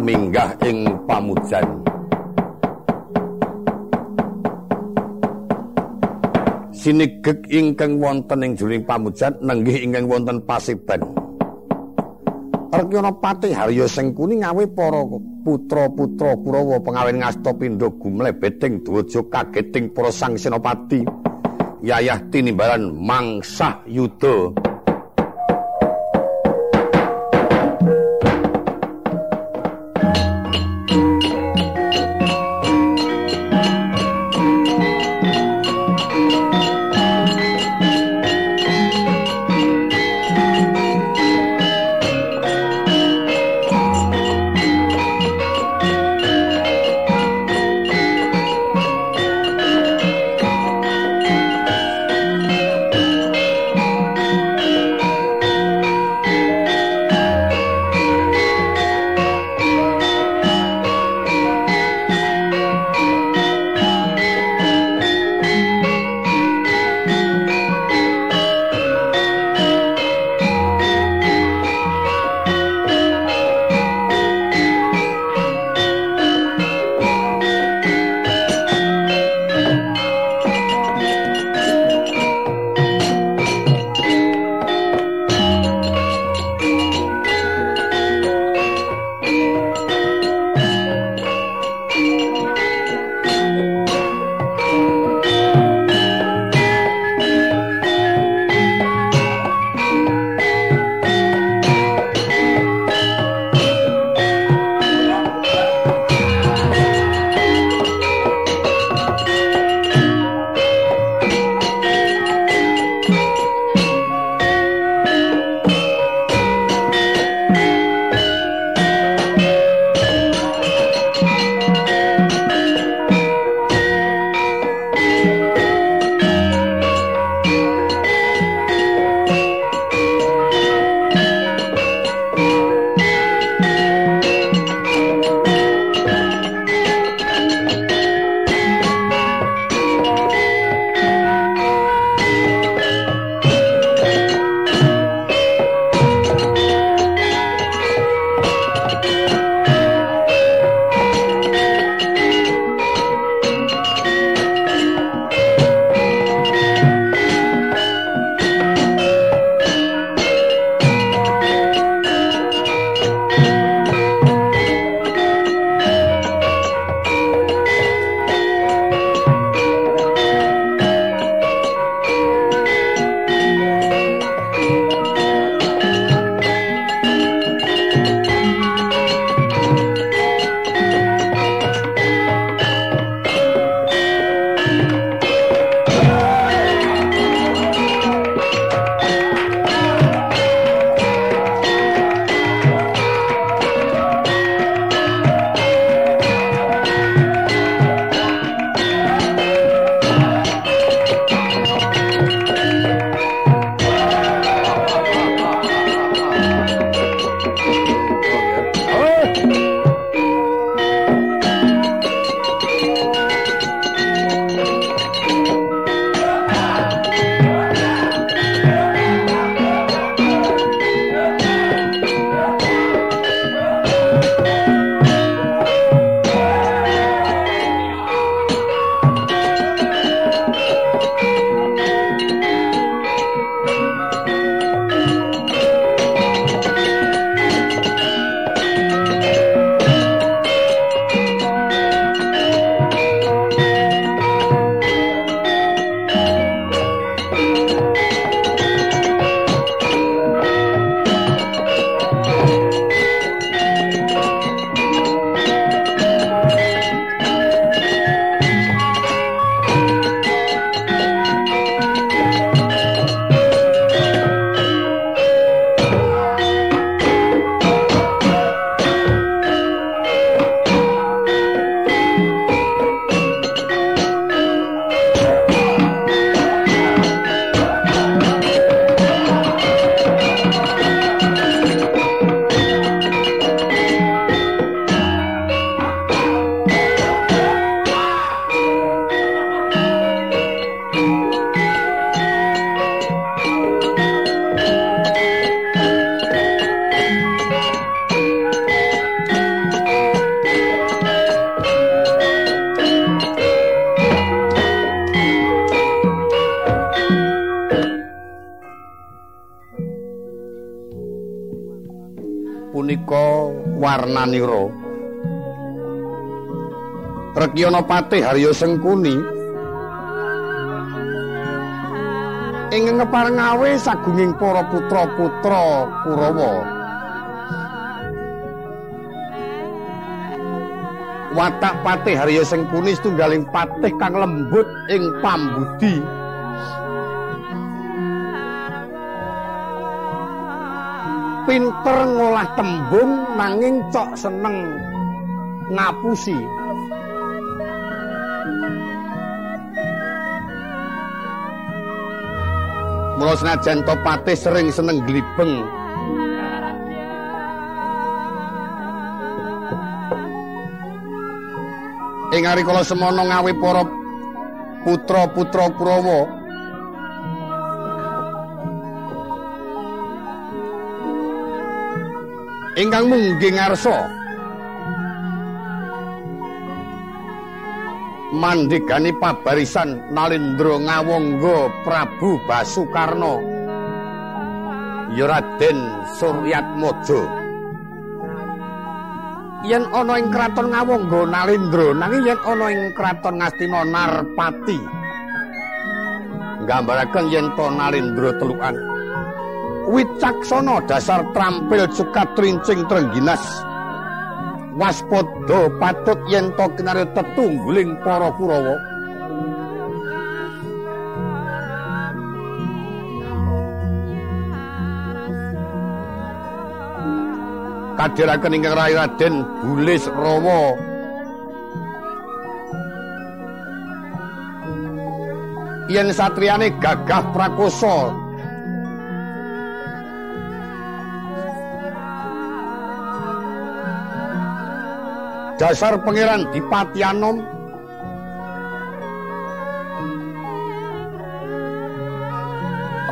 minggah ing pamujan. Sinigeg ingkang wonten ing juling pamujan nenggih ingkang wonten pasiban Arkyana Patih Harya Sengkuni ngawe para putra-putra Kurawa pengawen ngasta pindha gumlebet ing dwaja kageting para sang senopati yayah tinimbalan mangsah yuda warnanira Rekyana Patih Harya Sengkuni ing ngeparengawe sagunging para putra-putra Kurawa. Watak Patih Harya Sengkuni setunggaling patih kang lembut ing pambudi pinter ngolah tembung nanging cok seneng ngapusi. Mula senajan topate sering seneng glibeng. Ing ari kala semono ngawi para putra-putra Kurawa ingkang mungging ngarsa. Mandhegani pabarisan Nalindra ngawangga Prabu Basukarna. Ya Raden Suryatmaja. Yen ana ing kraton ngawangga Nalindra nanging yen ana ing kraton Ngastina Narpati. Nggambaraken yen to Nalindra telukan wicaksana dasar trampil cukat trincing trengginas. Waspada patut yen to kinare tetungguling para kurawa. Kadhiraken ingkang Raden Bulis Rawa. Yen satriyane gagah prakosa dasar pangeran Dipatyanom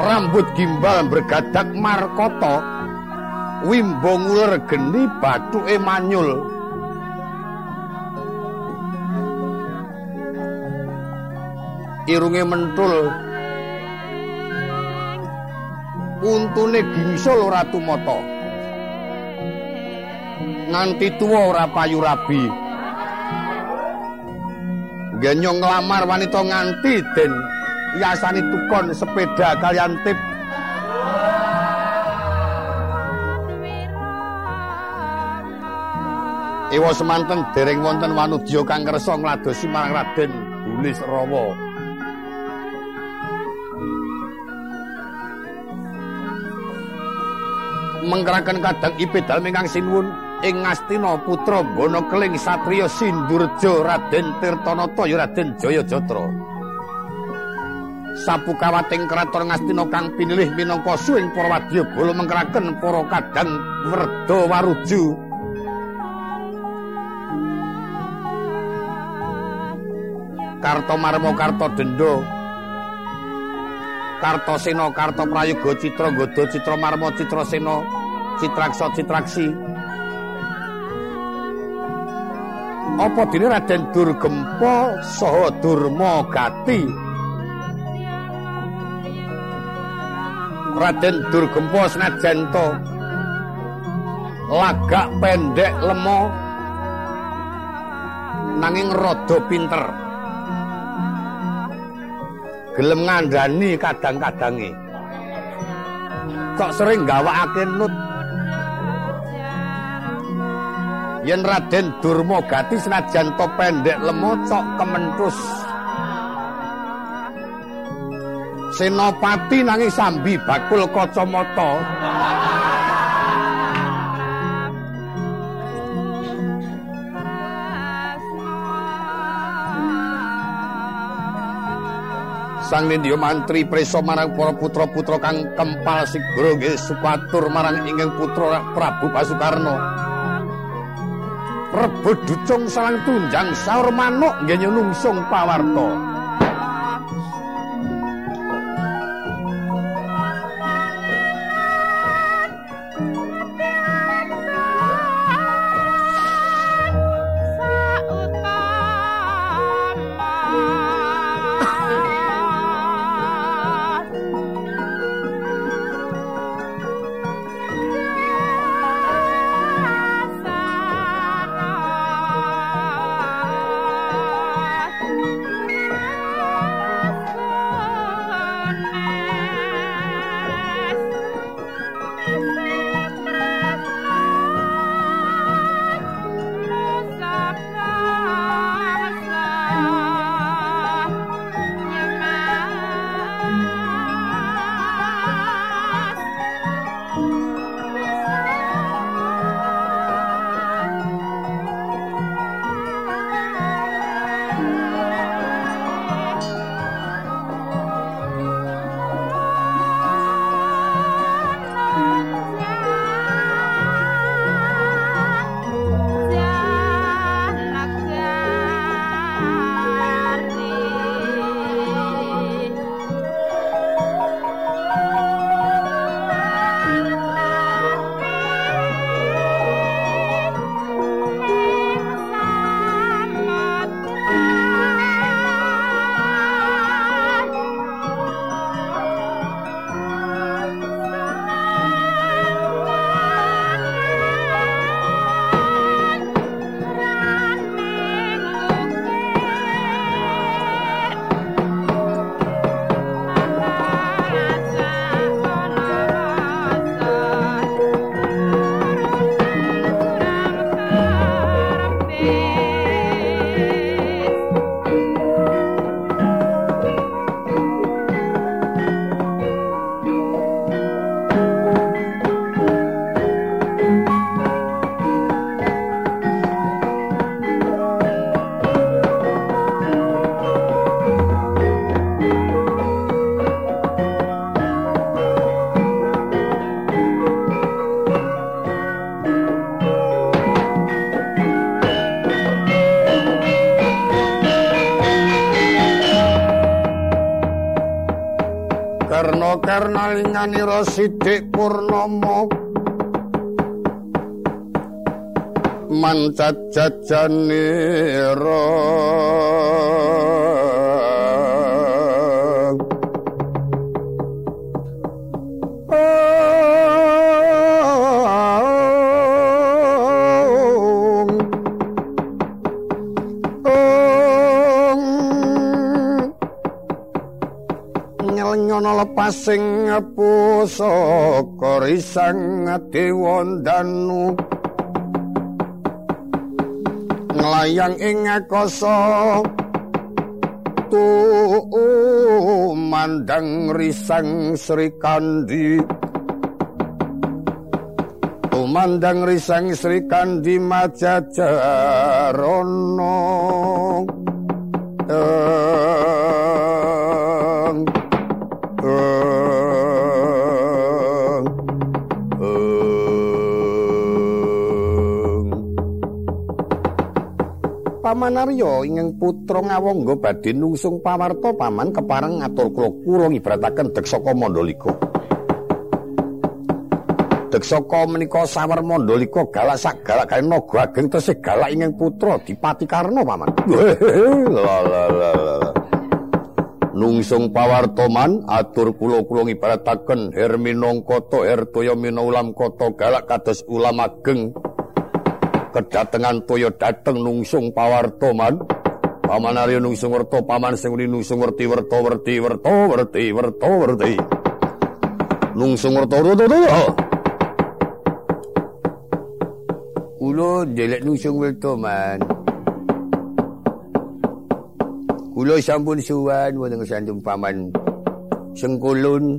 rambut gimbal bergadak markoto wimbo nguler geni bathuke manyul. Irunge mentul. Untune gingsul ratu mata nganti tuwa ora payu rabi. Genyong nglamar wanita nganti den yasani tukon sepeda kalian tip. Ewa semanten dereng wonten wanudya kang kersa ngladosi marang Raden Bulis Rawa. Mengkeraken kadang ipedal ingkang sinuwun ing Ngastina putra Bono Keling Satriya Sindurja Raden Tirtanata ya Raden Jayajatra. Sapukawating kraton Ngastina kang pinilih minangka suwing para wadya bala mengkeraken para kadang werda waruju. Karto Marmo Karto Dendo Karto Prayoga Citra Godo Citra Marmo Citra Sena Citraksa Citraksi apa dene Raden Durgempa saha Durma Gati? Raden Durgempa senajan to lagak pendek lemo nanging rada pinter. Gelem ngandani kadang-kadange kok sering gawakake nut yen Raden Durma Gati senajan to pendek lemocok kementus. Senopati nanging sambi bakul kacamata. Sang Nindya mantri preso marang para putra-putra kang kempal sigara nggih supatur marang ingkang putra Prabu Pasukarna rebut ducung salang tunjang saur manuk nggih nyunungsung pawarta kula karnalinganira sithik purnama. Mancat jajanira pasing pusaka risang dewandanu nglayang ing akasa tu mandang risang Sri Kandi mandang risang Sri Kandi Majajarana Pamanarya ingkang putra ngawangga badhe nungsung pawarta paman kepareng ngatur kula kurung ibarataken Deksaka Mandalika. Deksaka menika sawer Mandalika galak sak galak kaya naga ageng tesih galak ingkang putra Dipati Karna paman. Nungsung pawarta man atur kula kula ibarataken Herminongkata Hertoya Minaulam Kota galak kados ulama ageng. Kedatengan toya dateng nungsung pawarto man. Paman arya nungsung werta paman sing nungsung werti werta werti werta werti werta werti. Nungsung werta werta. Werta Kulo delek nungsung werta man. Kulo sampun suwan wonten sandung paman sengkulun.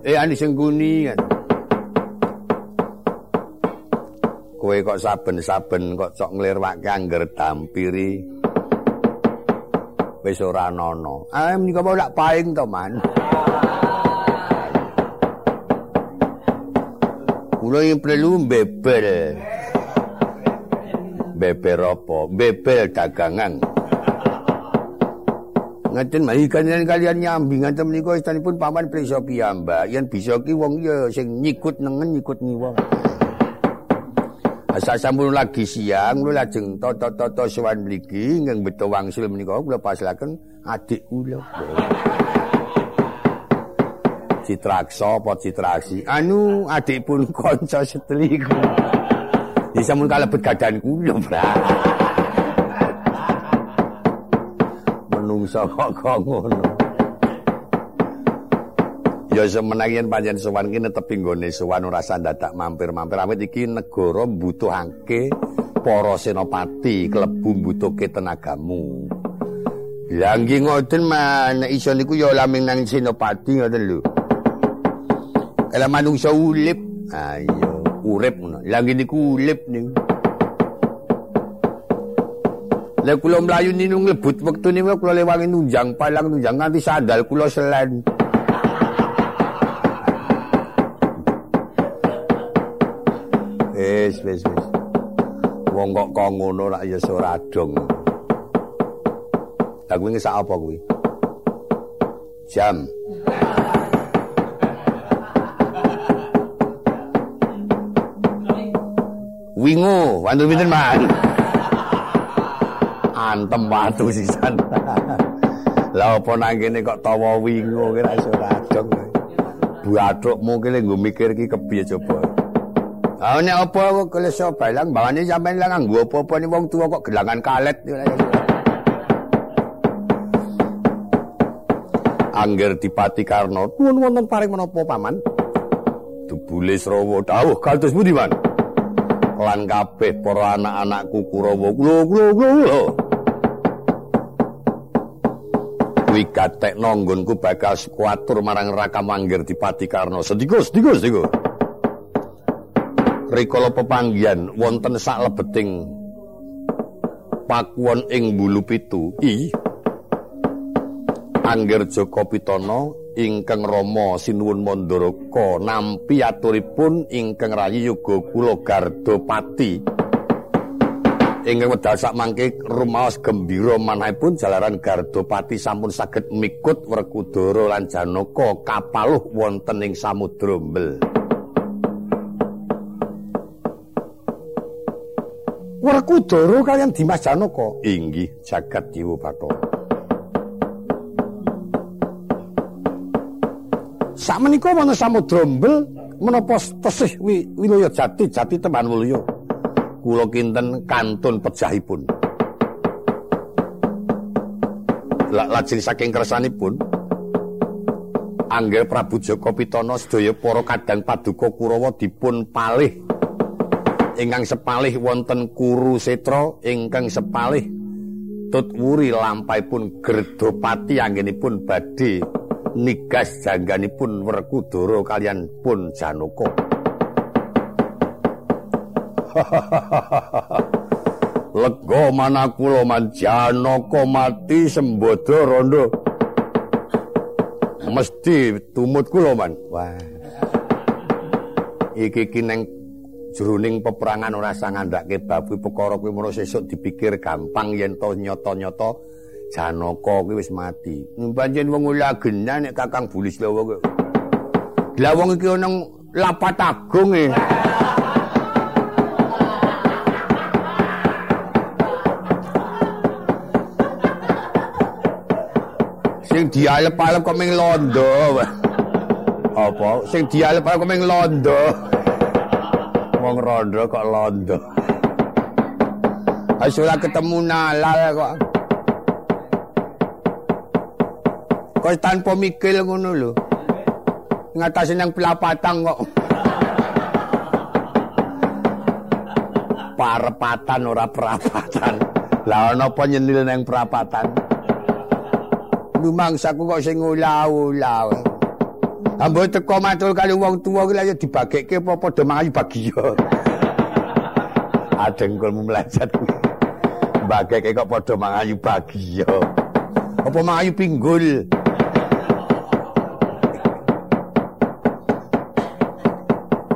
Eh ani sengguni kan kowe kok saben-saben kok cok nglirwake angger dampiri. Wis ora ana ah menika mau lak paing to man. Kula yen perlu bebel beber apa? Bebel dagangan. Ngaten mari kalian kalian nyambi. Ngaten menika istanipun paman prisa piyambak yen bisa ki wong ya sing nyikut nengen nyikut ngiwa sasampun lagi siang kula lajeng tata-tata sowan mriki ingkang beto wangsul menika kula pasilaken adik kula. Citraksa apa Citraksi? Anu adikpun kanca setliku. Di kalebet gadan kula, Bra. Menungsa kok ngono. Ya semenayan panjen sowan ki netepi nggone sowan ora dadak mampir-mampir awit iki negara mbutuhake para senopati klebu mbutuhke tenagamu. Lah nggih ngoten man iso niku ya laming nang senopati ngoten lho. Ela manungsa ulip. Ayo urip ngono. Lah nggih niku ulip niku. Lah kula mlayu ninu nglebut wektu niku kula lewangi nunjang palang nunjang nganti sandal kula selen. Wis wis wis. Wong kok kok ngono rak ya ora dong. Lah kuwi ngesak apa kuwi? Jam. Wingo, wantu pinten, Man? Antem watu sisan. Lah apa nang kene kok tawa wingo kira iso radong. Buatrukmu ki lek nggo mikir ki kepiye coba? Ah nek apa kleso balang bawane sampean lah nganggo apa-apa ni wong tuwa kok gelangan kalet. Angger dipati karno nuwun wonten paring menapa paman? Dubule Srawa dawuh kaldos pundi man? Lan kabeh para anak-anakku Kurawa kula kula kula. Kuwi gatek nonggonku bakal kuatur marang Raka Mangger dipati karno. Sedika sedika sedika. Rikala pepanggihan wonten sak lebeting pakuwon ing bulu pitu. I. Angger Joko Pitana ingkang Rama sinuwun Mandaraka nampi aturipun ingkang rayi yoga kula Gardapati Ingkang wedal sak mangke rumaos gembira manahipun jalaran Gardopati sampun saged mikut Werkudara lan Janaka kapaluh wonten ing Samudra Mbel. Werkudara kaliyan Dimas Janaka inggih jagat Dewa Bathara. Sakmenika wonten Samudra Mbel menapa tesih wilaya jati jati teman mulya. kula kinten kantun pejahipun. Lajeng saking kersanipun Angger Prabu Joko Pitana sedaya para kadang paduka Kurawa dipun palih ingkang sepalih wonten Kuru Setra ingkang sepalih Tutwuri lampahipun Gerdopati anggenipun badhe nigas jangganipun Werkudara kalian pun Janaka. Lega mana kula manjanaka mati sembodo rondo. Mesti tumut kula man. Wah. Iki ki ning jroning peperangan ora sang ngandhake babu perkara kuwi menawa sesuk dipikir gampang yen to nyata-nyata Janaka kuwi wis mati. Pancen wong ulagenan nek Kakang Bulis Lawa kuwi. Lah wong iki ana lapat agung e. sing dialep-alep kok ming londo. Apa? Sing dialep-alep kok ming londo. Wong rondo kok londo. Asula ketemu nalal kok. Kok tanpa mikil ngono lho. Ngatasi nang pelapatan kok. Parepatan ora perapatan. Lah ana apa nyenil nang perapatan? lumangsaku kok sing ulah-ulah. Ambo teko matul kali wong tuwa ki ya dibagekke apa padha mangayu bagiya. Adengkulmu mlajat kuwi. Bagekke kok padha mangayu bagiya. Apa mangayu pinggul?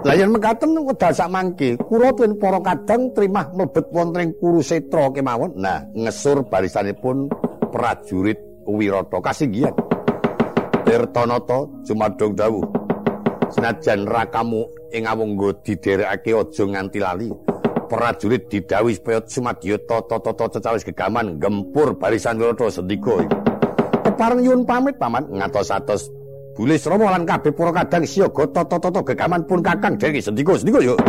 Lah yen mekaten wedal sak mangke, kula pun para kadang trimah mlebet wonten ing Kurusetra kemawon. Nah, ngesur barisanipun prajurit Wirata kasinggihan. Tirtanata jumadung dawuh. Senajan rakamu ing awungga diderekake aja nganti lali. Prajurit didhawuhi supaya sumadya tata-tata cecawis gegaman gempur barisan Wirata sendika. Kepareng nyuwun pamit paman ngatos-atos Bulis Rama lan kabeh para kadang siaga tata-tata gegaman pun Kakang Dewi sendika sendika yuk.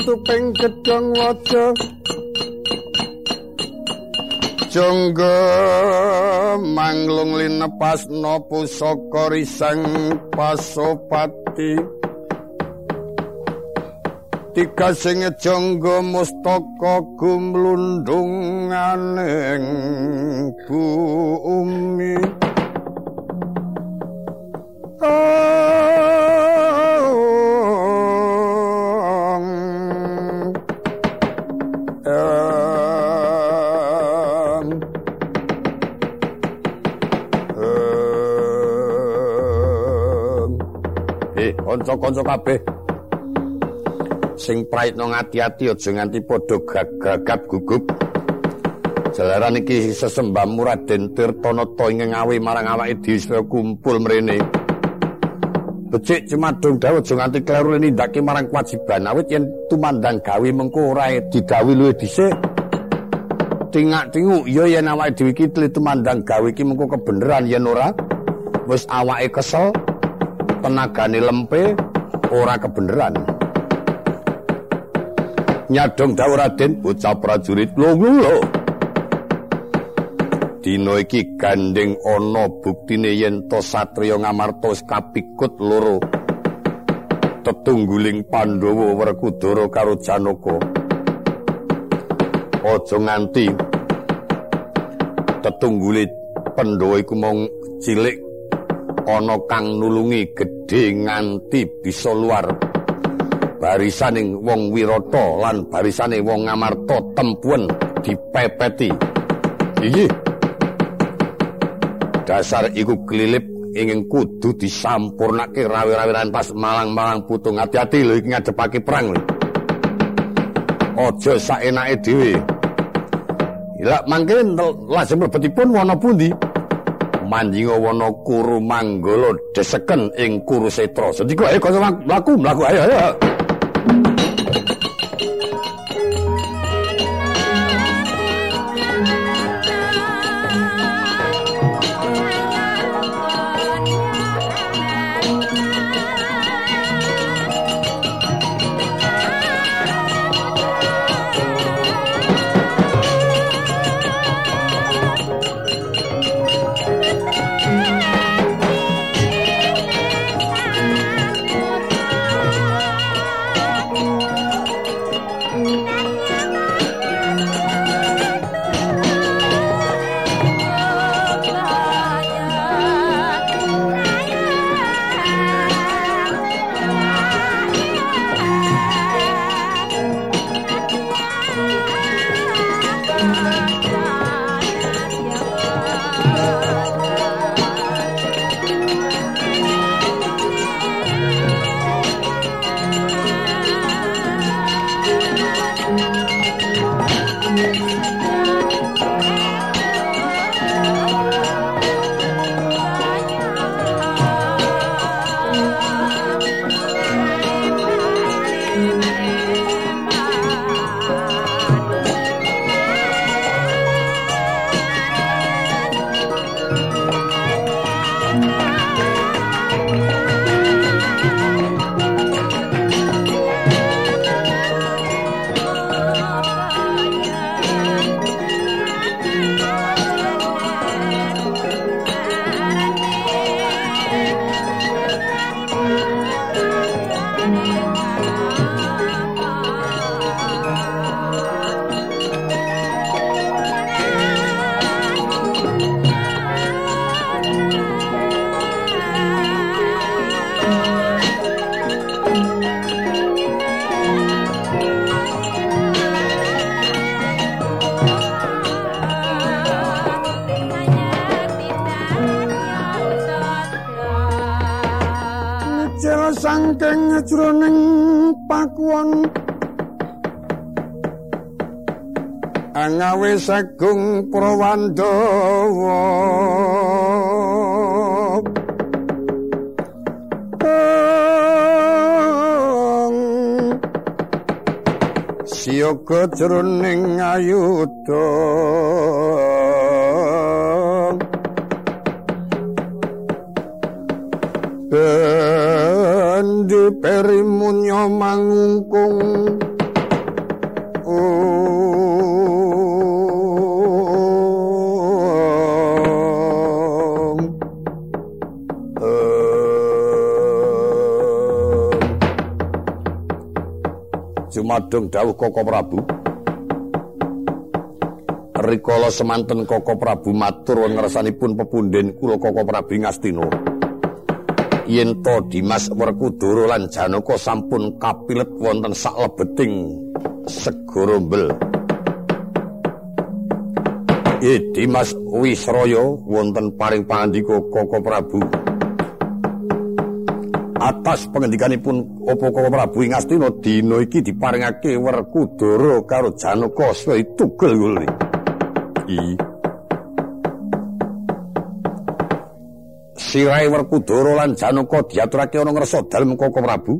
Tinutuping gedhong waja. Jonggo manglung linepasna pusaka risang pasopati. Tiga sing jonggo mustaka gumlundung aning bumi kanca-kanca kabeh. Sing praitno ngati-ati aja nganti padha gagap gugup. Jalaran iki sesembah Raden Tirtanata ing ngawi marang awake dhewe kumpul mrene. Becik cemadung dawuh aja nganti kleru nindake marang kewajiban. Awit yen tumandang gawe mengko ora digawe luwih dhisik. Tingak-tingu ya yen awake dhewe iki tumandang gawe iki mengko kebenaran yen ora. Wis awake kesel tenagane lempe ora kebenaran. Nyadong dawuh Raden bocah prajurit lho Dina iki gandeng ana buktine yen to satriya ngamarta kapikut loro. Tetungguling Pandhawa Werkudara karo Janaka. Aja nganti tetunggule Pandhawa iku mung cilik ana kang nulungi gedhe nganti bisa luar. Barisaning wong wirata lan barisane wong ngamarta tempuen dipepeti. Iki. Dasar iku klilip ingin kudu disampurnake rawi-rawiran pas malang-malang putung. Hati-hati lho iki ngadepake perang lho. Aja saenake dhewe. Ila mangke lajeng mlebetipun wana pundi? Manjinga wana kuru manggala deseken ing kurusetra sedika ayo kanca mlaku? Mlaku ayo ayo gawe sagung prawandawa siyaga jroning ayuda bandu peri munya mangungkung Jumadung dawuh Koko Prabu. Rikala semanten Koko Prabu matur ngersanipun pepunden kula Koko Prabu Ngastina yen to Dimas Werkudara lan Janaka sampun kapilet wonten saklebeting segara mbel. E Dimas Wisraya wonten paring pangandika Koko Prabu. Atas pengendikanipun apa Koko Prabu ing Astina dina iki diparingake Werkudara karo Janaka suwe tugel ngene. Iya. Sirai Werkudara lan Janaka diaturake ana ngresa dalem Koko Prabu.